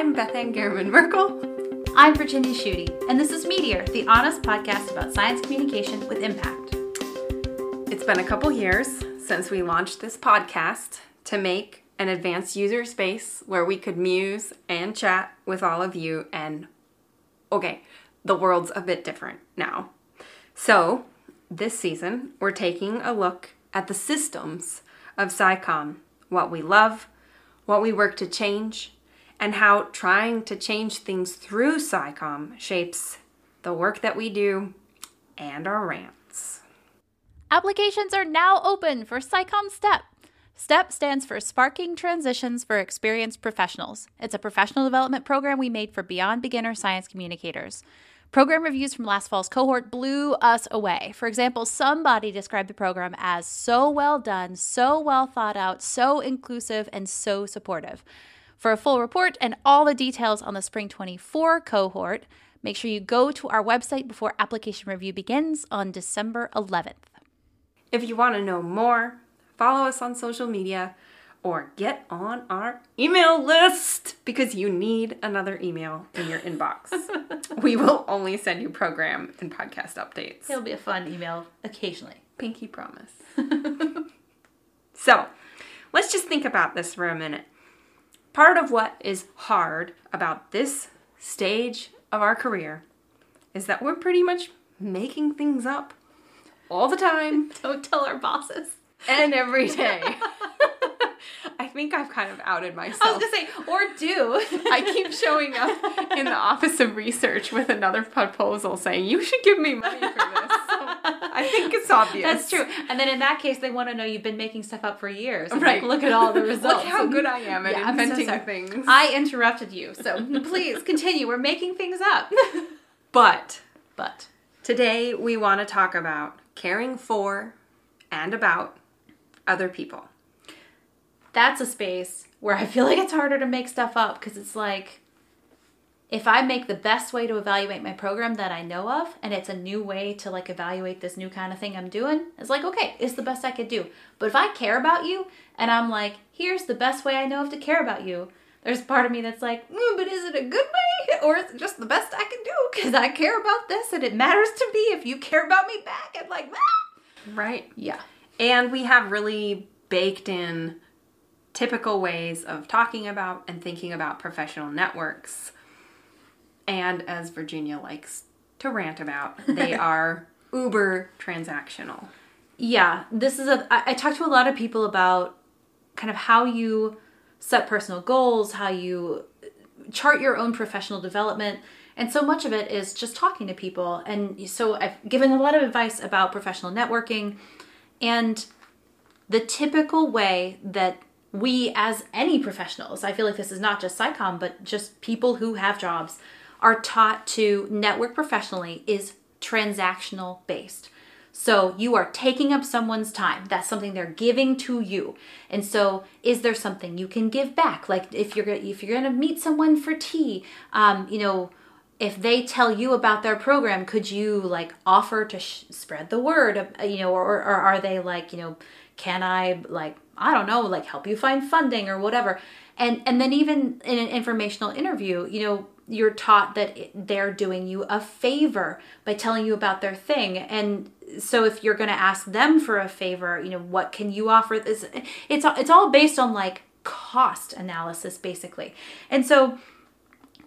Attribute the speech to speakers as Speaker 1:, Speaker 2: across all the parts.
Speaker 1: I'm Beth Ann Garramon Merkle.
Speaker 2: I'm Virginia Schutte, and this is Meteor, the honest podcast about science communication with impact.
Speaker 1: It's been a couple years since we launched this podcast to make an advanced user space where we could muse and chat with all of you. And okay, the world's a bit different now. So, this season, we're taking a look at the systems of SciComm, what we love, what we work to change, and how trying to change things through SciComm shapes the work that we do and our rants.
Speaker 2: Applications are now open for SciComm STEP. STEP stands for Sparking Transitions for Experienced Professionals. It's a professional development program we made for beyond beginner science communicators. Program reviews from last fall's cohort blew us away. For example, somebody described the program as so well done, so well thought out, so inclusive, and so supportive. For a full report and all the details on the Spring 24 cohort, make sure you go to our website before application review begins on December 11th.
Speaker 1: If you want to know more, follow us on social media or get on our email list because you need another email in your inbox. we will only send you program and podcast updates.
Speaker 2: It'll be a fun email occasionally.
Speaker 1: Pinky promise. so, let's just think about this for a minute. Part of what is hard about this stage of our career is that we're pretty much making things up all the time.
Speaker 2: Don't tell our bosses.
Speaker 1: And every day. I think I've kind of outed myself.
Speaker 2: I was gonna say, or do.
Speaker 1: I keep showing up in the Office of Research with another proposal saying, you should give me money for this. So I think it's obvious.
Speaker 2: That's true. And then in that case, they want to know you've been making stuff up for years.
Speaker 1: Right.
Speaker 2: Like, look at all the results.
Speaker 1: Look how good I am at
Speaker 2: Yeah, I'm so
Speaker 1: inventing things.
Speaker 2: I interrupted you, so please continue. We're making things up.
Speaker 1: but
Speaker 2: but
Speaker 1: today we want to talk about caring for and about other people.
Speaker 2: that's a space where I feel like it's harder to make stuff up because it's like if I make the best way to evaluate my program that I know of and it's a new way to like evaluate this new kind of thing I'm doing, it's like, okay, it's the best I could do. But if I care about you and I'm like, here's the best way I know of to care about you, there's part of me that's like, mm, but is it a good way or is it just the best I can do? Because I care about this and it matters to me if you care about me back. And like, ah!
Speaker 1: Right.
Speaker 2: yeah.
Speaker 1: And we have really baked in typical ways of talking about and thinking about professional networks. And as Virginia likes to rant about, they are uber transactional.
Speaker 2: yeah this is a I, I talk to a lot of people about kind of how you set personal goals how you chart your own professional development and so much of it is just talking to people and so i've given a lot of advice about professional networking and the typical way that we as any professionals i feel like this is not just SciComm but just people who have jobs are taught to network professionally is transactional based so you are taking up someone's time. That's something they're giving to you. And so, is there something you can give back? Like if you're if you're going to meet someone for tea, um, you know, if they tell you about their program, could you like offer to sh- spread the word? uh, You know, or, or are they like, you know, can I like I don't know, like help you find funding or whatever? And and then even in an informational interview, you know, you're taught that they're doing you a favor by telling you about their thing. And so if you're going to ask them for a favor you know what can you offer? This it's it's all based on like cost analysis basically. And so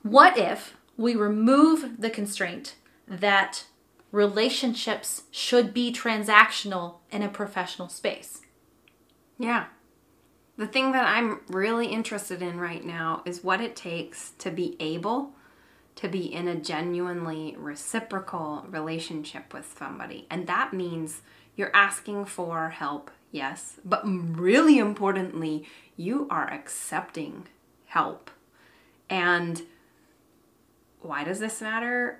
Speaker 2: what if we remove the constraint that relationships should be transactional in a professional space?
Speaker 1: Yeah. The thing that I'm really interested in right now is what it takes to be able to be in a genuinely reciprocal relationship with somebody. And that means you're asking for help, yes, but really importantly, you are accepting help. And why does this matter?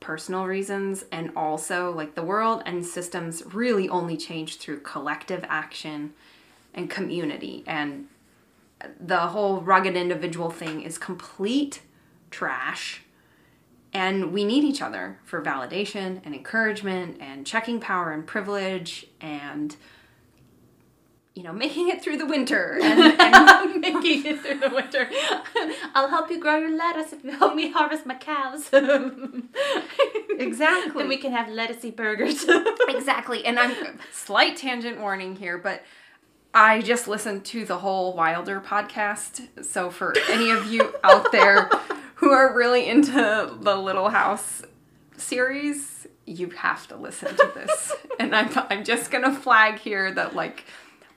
Speaker 1: Personal reasons, and also like the world and systems really only change through collective action and community. And the whole rugged individual thing is complete trash. And we need each other for validation and encouragement and checking power and privilege and you know, making it through the winter and, and
Speaker 2: making it through the winter. I'll help you grow your lettuce if you help me harvest my cows.
Speaker 1: Exactly.
Speaker 2: then we can have lettucey burgers.
Speaker 1: exactly. And I'm slight tangent warning here, but I just listened to the whole Wilder podcast. So for any of you out there who are really into the Little House series, you have to listen to this. and I'm I'm just gonna flag here that like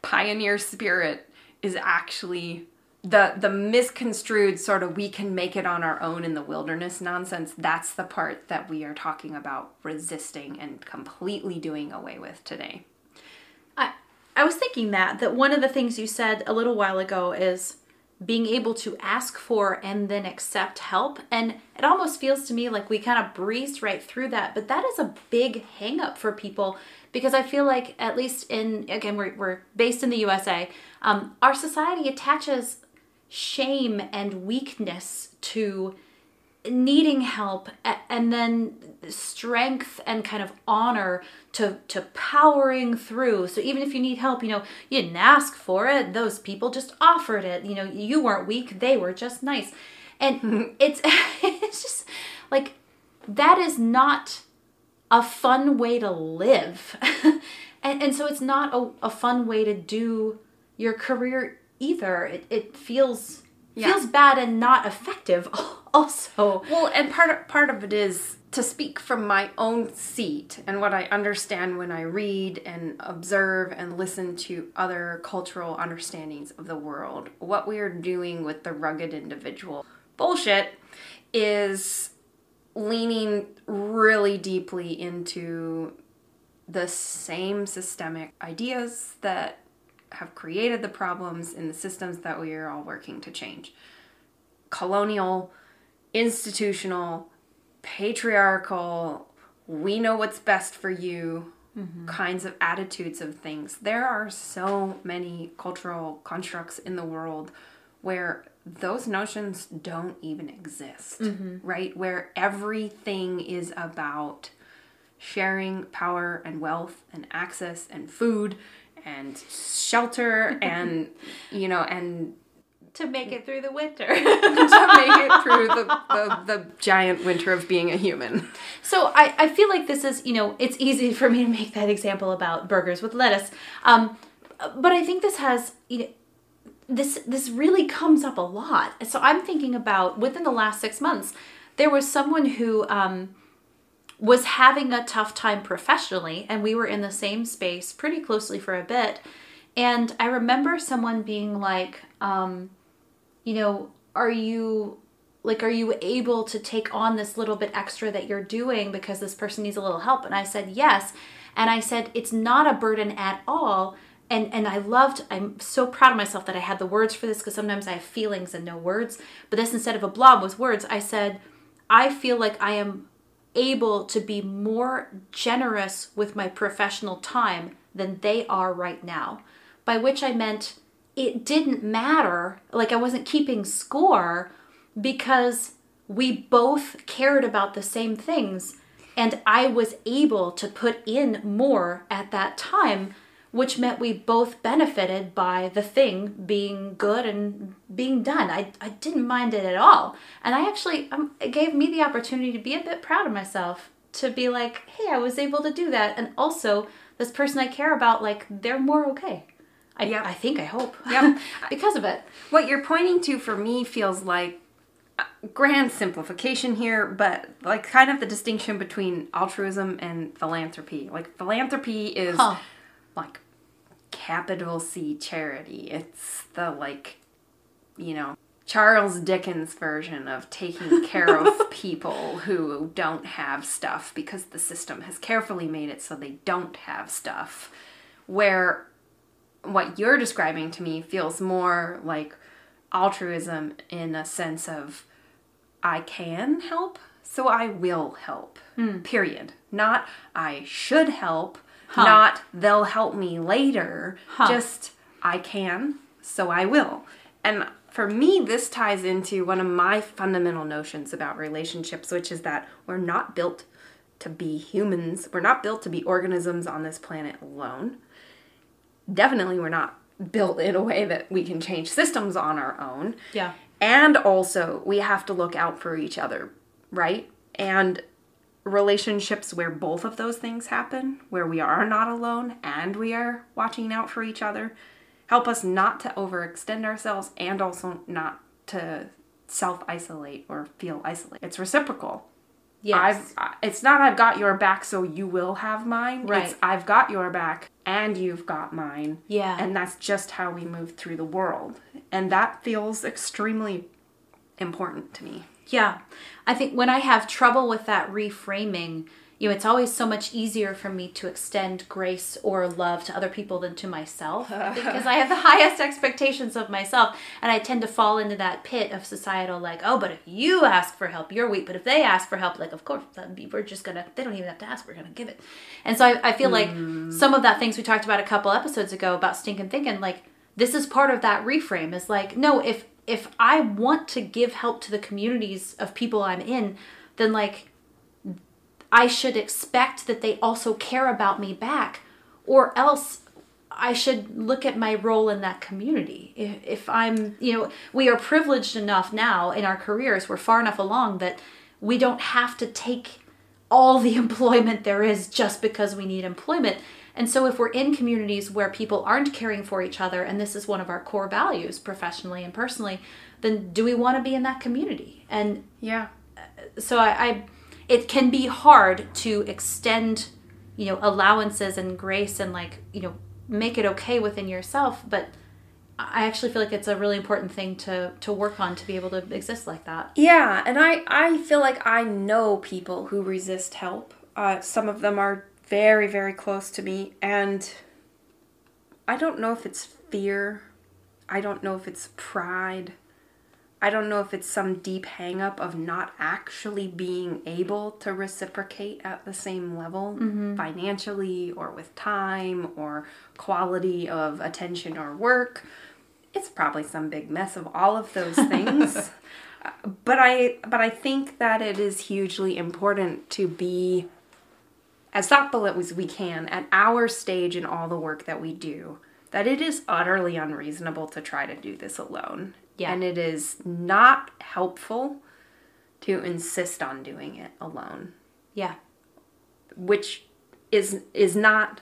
Speaker 1: pioneer spirit is actually the the misconstrued sort of we can make it on our own in the wilderness nonsense that's the part that we are talking about resisting and completely doing away with today
Speaker 2: I I was thinking that that one of the things you said a little while ago is being able to ask for and then accept help. And it almost feels to me like we kind of breezed right through that. But that is a big hang up for people because i feel like at least in again we're, we're based in the usa um, our society attaches shame and weakness to needing help and then strength and kind of honor to to powering through. So even if you need help you know you didn't ask for it. Those people just offered it. You know you weren't weak. They were just nice. And it's it's just like that is not a fun way to live. And, and so it's not a, a fun way to do your career either. It, it feels yeah. feels bad and not effective also.
Speaker 1: Well and part of, part of it is to speak from my own seat and what i understand when i read and observe and listen to other cultural understandings of the world. What we are doing with the rugged individual. Bullshit is leaning really deeply into the same systemic ideas that have created the problems in the systems that we are all working to change. Colonial, institutional, patriarchal, we know what's best for you mm-hmm. kinds of attitudes of things. There are so many cultural constructs in the world where those notions don't even exist, mm-hmm. right? Where everything is about sharing power and wealth and access and food and shelter and you know and
Speaker 2: to make it through the winter.
Speaker 1: to make it through the, the, the, giant winter of being a human.
Speaker 2: So I, I feel like this is you know it's easy for me to make that example about burgers with lettuce. Um, but i think this has you know this this really comes up a lot. So i'm thinking about within the last six months there was someone who um, was having a tough time professionally, and we were in the same space pretty closely for a bit. And I remember someone being like, um, you know, are you like are you able to take on this little bit extra that you're doing because this person needs a little help? And i said yes. And i said it's not a burden at all. And and i loved i'm so proud of myself that i had the words for this because sometimes i have feelings and no words. But this instead of a blob was words. I said i feel like i am able to be more generous with my professional time than they are right now. By which I meant it didn't matter, like I wasn't keeping score because we both cared about the same things and I was able to put in more at that time which meant we both benefited by the thing being good and being done. I, I didn't mind it at all. And I actually, um, it gave me the opportunity to be a bit proud of myself to be like, hey, I was able to do that. And also, this person I care about, like, they're more okay. I, yep. I think, I hope.
Speaker 1: Yep.
Speaker 2: because of it.
Speaker 1: What you're pointing to for me feels like grand simplification here, but like kind of the distinction between altruism and philanthropy. Like philanthropy is huh like capital C charity. It's the like, you know, Charles Dickens version of taking care of people who don't have stuff because the system has carefully made it so they don't have stuff. Where what you're describing to me feels more like altruism in a sense of I can help, so I will help. Mm. Period. Not I should help, Huh. Not they'll help me later. Huh. Just I can, so I will. And for me, this ties into one of my fundamental notions about relationships, which is that we're not built to be humans. We're not built to be organisms on this planet alone. Definitely, we're not built in a way that we can change systems on our own.
Speaker 2: Yeah.
Speaker 1: And also, we have to look out for each other, right? And relationships where both of those things happen, where we are not alone and we are watching out for each other, help us not to overextend ourselves and also not to self isolate or feel isolated. It's reciprocal.
Speaker 2: Yes.
Speaker 1: I've uh, it's not I've got your back so you will have mine.
Speaker 2: Right.
Speaker 1: It's I've got your back and you've got mine.
Speaker 2: Yeah.
Speaker 1: And that's just how we move through the world. And that feels extremely important to me.
Speaker 2: Yeah. I think when I have trouble with that reframing, you know, it's always so much easier for me to extend grace or love to other people than to myself because I have the highest expectations of myself. And I tend to fall into that pit of societal, like, oh, but if you ask for help, you're weak. But if they ask for help, like, of course, be, we're just gonna, they don't even have to ask, we're gonna give it. And so I, I feel like mm. some of that things we talked about a couple episodes ago about stinking thinking, like, this is part of that reframe is like, no, if, if I want to give help to the communities of people I'm in, then like I should expect that they also care about me back, or else I should look at my role in that community. If, if I'm, you know, we are privileged enough now in our careers, we're far enough along that we don't have to take all the employment there is just because we need employment. And so, if we're in communities where people aren't caring for each other, and this is one of our core values professionally and personally, then do we want to be in that community? And
Speaker 1: Yeah.
Speaker 2: so I, I it can be hard to extend you know allowances and grace and like you know make it okay within yourself but i actually feel like it's a really important thing to to work on to be able to exist like that
Speaker 1: Yeah, and I I feel like I know people who resist help. Uh, some of them are very very close to me, and I don't know if it's fear. I don't know if it's pride. I don't know if it's some deep hang up of not actually being able to reciprocate at the same level mm-hmm. financially or with time or quality of attention or work. It's probably some big mess of all of those things. But I but I think that it is hugely important to be as thoughtful as we can at our stage in all the work that we do. That it is utterly unreasonable to try to do this alone.
Speaker 2: Yeah.
Speaker 1: And it is not helpful to insist on doing it alone,
Speaker 2: yeah
Speaker 1: which is is not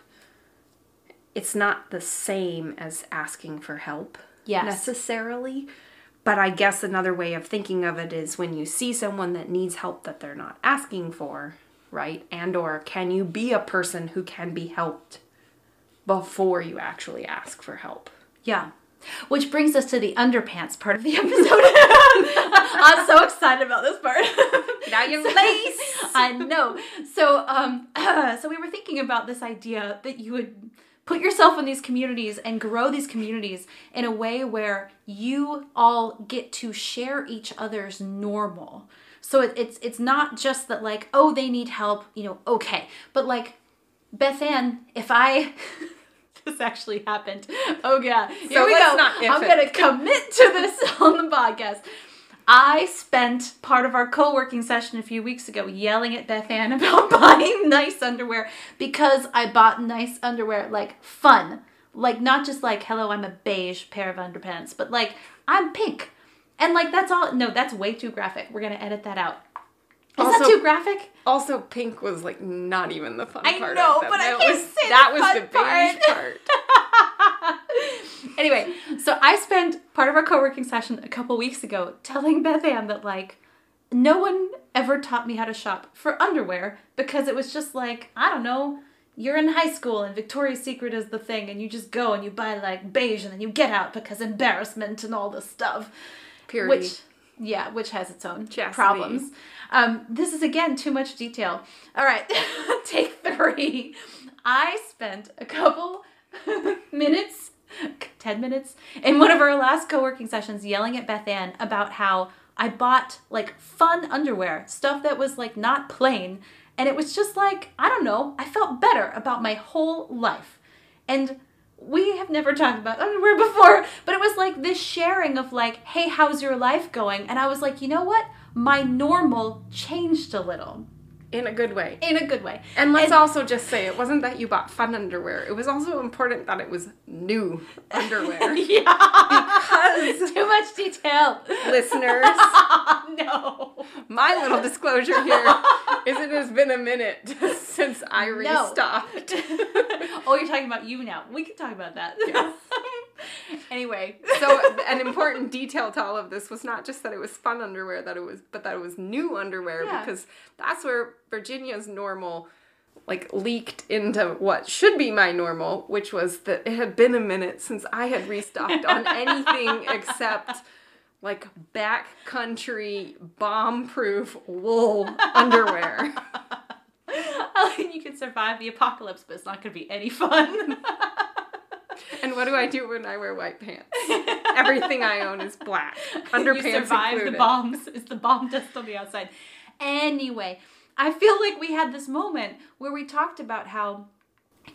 Speaker 1: it's not the same as asking for help
Speaker 2: Yes.
Speaker 1: necessarily. But I guess another way of thinking of it is when you see someone that needs help that they're not asking for, right? And or can you be a person who can be helped before you actually ask for help?
Speaker 2: yeah which brings us to the underpants part of the episode i'm so excited about this part
Speaker 1: Now you're lace.
Speaker 2: I know. So, um, so we were thinking about this idea that you would put yourself in these communities and grow these communities in a way where you all get to share each other's normal. So it, it's it's not just that like oh they need help you know okay but like Beth Ann if I this actually happened oh yeah here
Speaker 1: So
Speaker 2: we go
Speaker 1: not
Speaker 2: I'm
Speaker 1: it.
Speaker 2: gonna commit to this on the podcast. I spent part of our co-working session a few weeks ago yelling at Beth Ann about buying nice underwear because I bought nice underwear like fun. Like not just like hello I'm a beige pair of underpants, but like I'm pink. And like that's all no, that's way too graphic. We're going to edit that out. Is that too graphic?
Speaker 1: Also, pink was like not even the fun
Speaker 2: I
Speaker 1: part.
Speaker 2: know,
Speaker 1: of them.
Speaker 2: but I can't
Speaker 1: was,
Speaker 2: say
Speaker 1: that
Speaker 2: the
Speaker 1: was the beige
Speaker 2: part.
Speaker 1: part.
Speaker 2: anyway, so I spent part of our co-working session a couple weeks ago telling Beth Ann that like no one ever taught me how to shop for underwear because it was just like, I don't know, you're in high school and Victoria's Secret is the thing and you just go and you buy like beige and then you get out because embarrassment and all this stuff.
Speaker 1: Purity.
Speaker 2: Which yeah, which has its own
Speaker 1: Chastity.
Speaker 2: problems. Um, this is again too much detail. All right, take three. I spent a couple minutes, 10 minutes, in one of our last co working sessions yelling at Beth Ann about how I bought like fun underwear, stuff that was like not plain. And it was just like, I don't know, I felt better about my whole life. And we have never talked about underwear before, but it was like this sharing of like, hey, how's your life going? And I was like, you know what? My normal changed a little.
Speaker 1: in a good way.
Speaker 2: in a good way.
Speaker 1: And let's also just say it wasn't that you bought fun underwear. It was also important that it was new underwear.
Speaker 2: Yeah.
Speaker 1: Because
Speaker 2: Too much detail.
Speaker 1: listeners,
Speaker 2: no.
Speaker 1: my little disclosure here is it has been a minute since I
Speaker 2: No. Oh, you're talking about you now. We can talk about that.
Speaker 1: Yes.
Speaker 2: anyway.
Speaker 1: So an important detail to all of this was not just that it was fun underwear, that it was, but that it was new underwear
Speaker 2: Yeah.
Speaker 1: because that's where Virginia's normal, like leaked into what should be my normal, which was that it had been a minute since I had restocked on anything except like backcountry bomb-proof wool underwear.
Speaker 2: you can survive the apocalypse, but it's not going to be any fun.
Speaker 1: And what do I do when I wear white pants? Everything I own is black. Underpants
Speaker 2: you survive
Speaker 1: included.
Speaker 2: the bombs. It's the bomb dust on the outside. Anyway, I feel like we had this moment where we talked about how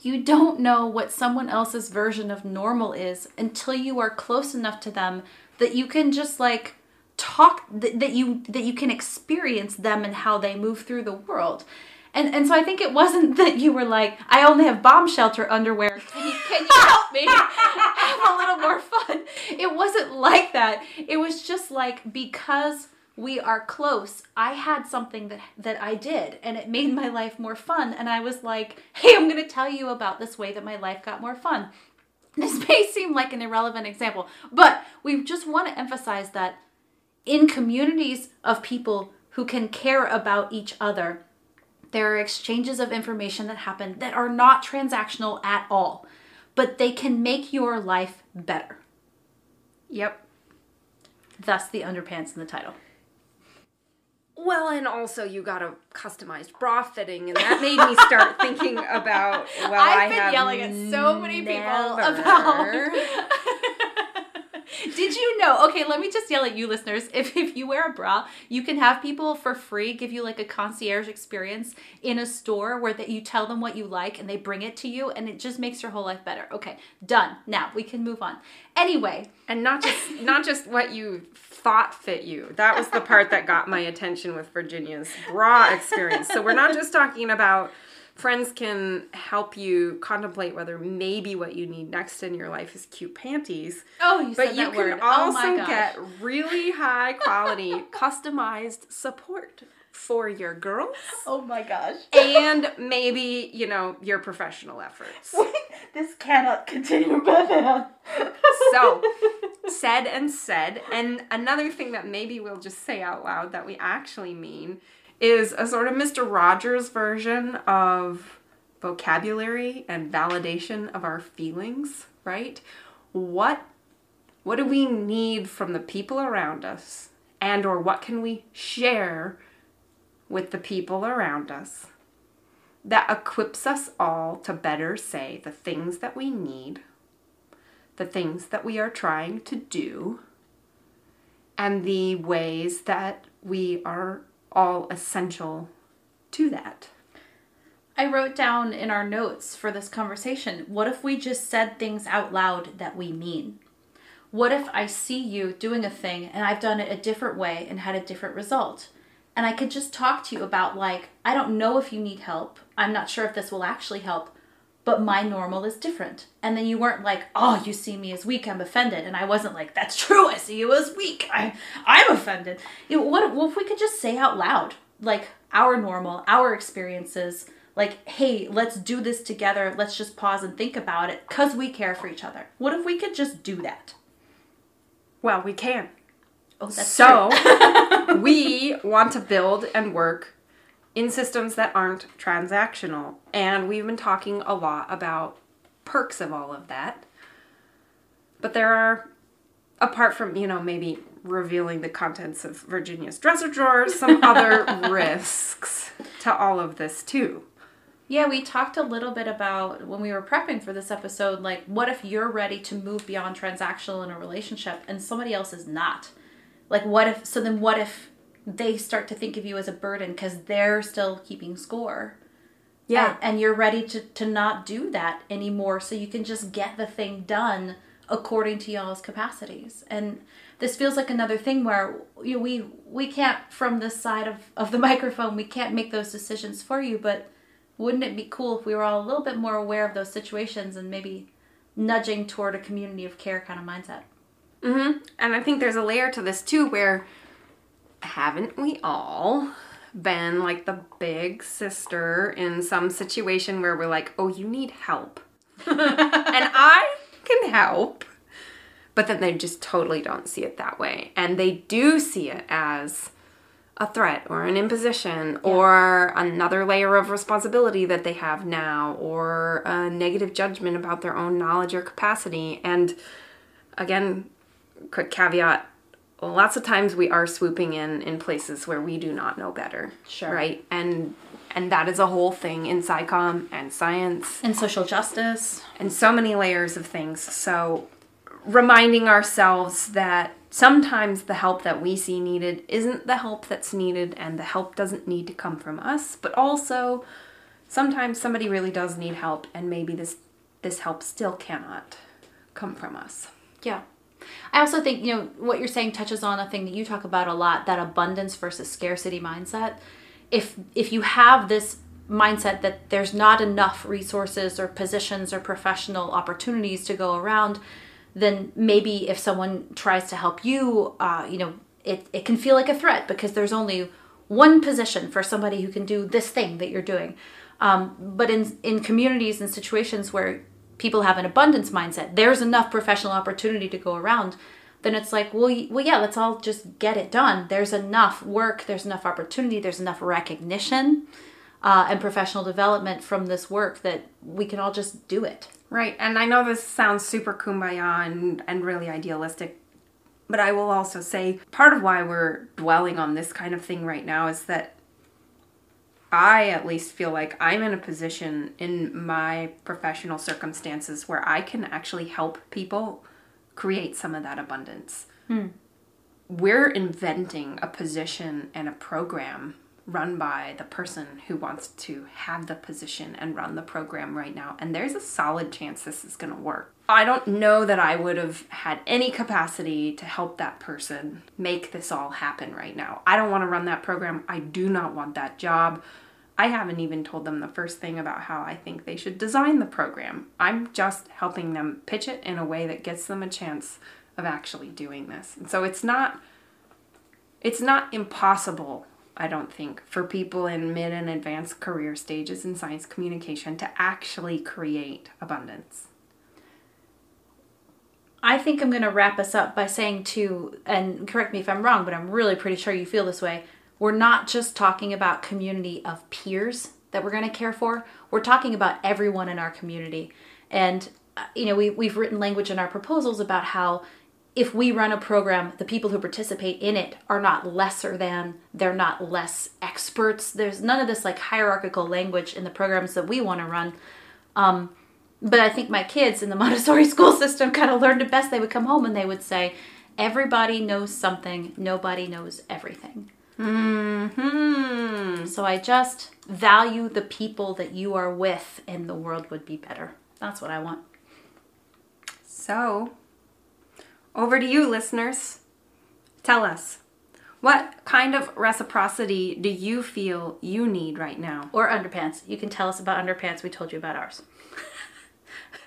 Speaker 2: you don't know what someone else's version of normal is until you are close enough to them that you can just like talk that, that you that you can experience them and how they move through the world. And and so I think it wasn't that you were like, I only have bomb shelter underwear. Can you can you help me have a little more fun? It wasn't like that. It was just like because we are close. I had something that that I did and it made my life more fun and I was like, "Hey, I'm going to tell you about this way that my life got more fun." This may seem like an irrelevant example, but we just want to emphasize that in communities of people who can care about each other, there are exchanges of information that happen that are not transactional at all, but they can make your life better.
Speaker 1: Yep.
Speaker 2: Thus, the underpants in the title.
Speaker 1: Well, and also you got a customized bra fitting, and that made me start thinking about. Well,
Speaker 2: I've
Speaker 1: I
Speaker 2: been
Speaker 1: have
Speaker 2: yelling at so many people about. You know? Okay, let me just yell at you, listeners. If, if you wear a bra, you can have people for free give you like a concierge experience in a store where that you tell them what you like and they bring it to you, and it just makes your whole life better. Okay, done. Now we can move on. Anyway,
Speaker 1: and not just not just what you thought fit you. That was the part that got my attention with Virginia's bra experience. So we're not just talking about friends can help you contemplate whether maybe what you need next in your life is cute panties.
Speaker 2: oh, you
Speaker 1: But
Speaker 2: said
Speaker 1: you
Speaker 2: that
Speaker 1: can
Speaker 2: word. oh
Speaker 1: also
Speaker 2: gosh.
Speaker 1: get really high quality customized support for your girls
Speaker 2: Oh my gosh.
Speaker 1: and maybe, you know, your professional efforts.
Speaker 2: this cannot continue, Bethany.
Speaker 1: So, said and said. And another thing that maybe we'll just say out loud that we actually mean is a sort of Mr. Rogers version of vocabulary and validation of our feelings, right? What what do we need from the people around us and or what can we share with the people around us that equips us all to better say the things that we need the things that we are trying to do, and the ways that we are all essential to that.
Speaker 2: I wrote down in our notes for this conversation what if we just said things out loud that we mean? What if I see you doing a thing and I've done it a different way and had a different result? And I could just talk to you about, like, I don't know if you need help. I'm not sure if this will actually help, but my normal is different. And then you weren't like, oh, you see me as weak, I'm offended. And I wasn't like, that's true, I see you as weak, I, I'm offended. You know, what, what if we could just say out loud, like, our normal, our experiences, like, hey, let's do this together, let's just pause and think about it, because we care for each other. What if we could just do that?
Speaker 1: Well, we can.
Speaker 2: Oh, that's
Speaker 1: so, we want to build and work in systems that aren't transactional. And we've been talking a lot about perks of all of that. But there are, apart from, you know, maybe revealing the contents of Virginia's dresser drawer, some other risks to all of this too.
Speaker 2: Yeah, we talked a little bit about when we were prepping for this episode, like what if you're ready to move beyond transactional in a relationship and somebody else is not? Like what if so then what if they start to think of you as a burden because they're still keeping score?
Speaker 1: Yeah.
Speaker 2: And, and you're ready to, to not do that anymore so you can just get the thing done according to y'all's capacities. And this feels like another thing where you know, we we can't from this side of, of the microphone we can't make those decisions for you, but wouldn't it be cool if we were all a little bit more aware of those situations and maybe nudging toward a community of care kind of mindset?
Speaker 1: Mm-hmm. And I think there's a layer to this too where haven't we all been like the big sister in some situation where we're like, oh, you need help. and I can help. But then they just totally don't see it that way. And they do see it as a threat or an imposition yeah. or another layer of responsibility that they have now or a negative judgment about their own knowledge or capacity. And again, quick caveat lots of times we are swooping in in places where we do not know better. Sure. Right? And and that is a whole thing in SciComm and science
Speaker 2: and social justice
Speaker 1: and so many layers of things. So reminding ourselves that sometimes the help that we see needed isn't the help that's needed and the help doesn't need to come from us, but also sometimes somebody really does need help and maybe this this help still cannot come from us.
Speaker 2: Yeah. I also think, you know, what you're saying touches on a thing that you talk about a lot, that abundance versus scarcity mindset. If if you have this mindset that there's not enough resources or positions or professional opportunities to go around, then maybe if someone tries to help you, uh, you know, it, it can feel like a threat because there's only one position for somebody who can do this thing that you're doing. Um, but in in communities and situations where people have an abundance mindset, there's enough professional opportunity to go around, then it's like, well, well, yeah, let's all just get it done. There's enough work, there's enough opportunity, there's enough recognition uh, and professional development from this work that we can all just do it.
Speaker 1: Right, and I know this sounds super kumbaya and, and really idealistic, but I will also say part of why we're dwelling on this kind of thing right now is that I at least feel like I'm in a position in my professional circumstances where I can actually help people create some of that abundance. Hmm. We're inventing a position and a program run by the person who wants to have the position and run the program right now. And there's a solid chance this is going to work. I don't know that I would have had any capacity to help that person make this all happen right now. I don't want to run that program. I do not want that job. I haven't even told them the first thing about how I think they should design the program. I'm just helping them pitch it in a way that gets them a chance of actually doing this. And so it's not it's not impossible I don't think, for people in mid and advanced career stages in science communication to actually create abundance.
Speaker 2: I think I'm going to wrap us up by saying, too, and correct me if I'm wrong, but I'm really pretty sure you feel this way. We're not just talking about community of peers that we're going to care for, we're talking about everyone in our community. And, uh, you know, we, we've written language in our proposals about how if we run a program, the people who participate in it are not lesser than, they're not less experts. There's none of this like hierarchical language in the programs that we want to run. Um, but I think my kids in the Montessori school system kind of learned it best. They would come home and they would say, Everybody knows something, nobody knows everything. Mm-hmm. So I just value the people that you are with, and the world would be better. That's what I want.
Speaker 1: So, over to you, listeners. Tell us, what kind of reciprocity do you feel you need right now?
Speaker 2: Or underpants. You can tell us about underpants. We told you about ours.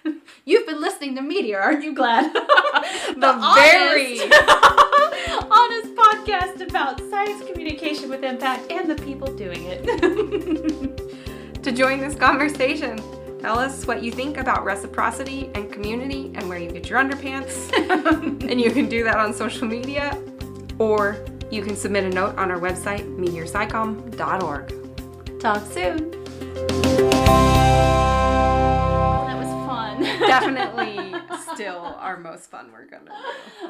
Speaker 2: You've been listening to Meteor, aren't you glad? the, the very honest podcast about science communication with impact and the people doing
Speaker 1: it. to join this conversation, Tell us what you think about reciprocity and community and where you get your underpants. and you can do that on social media or you can submit a note on our website, MeteorSciComm.org.
Speaker 2: Talk soon. That was fun.
Speaker 1: Definitely still our most fun we're going to do.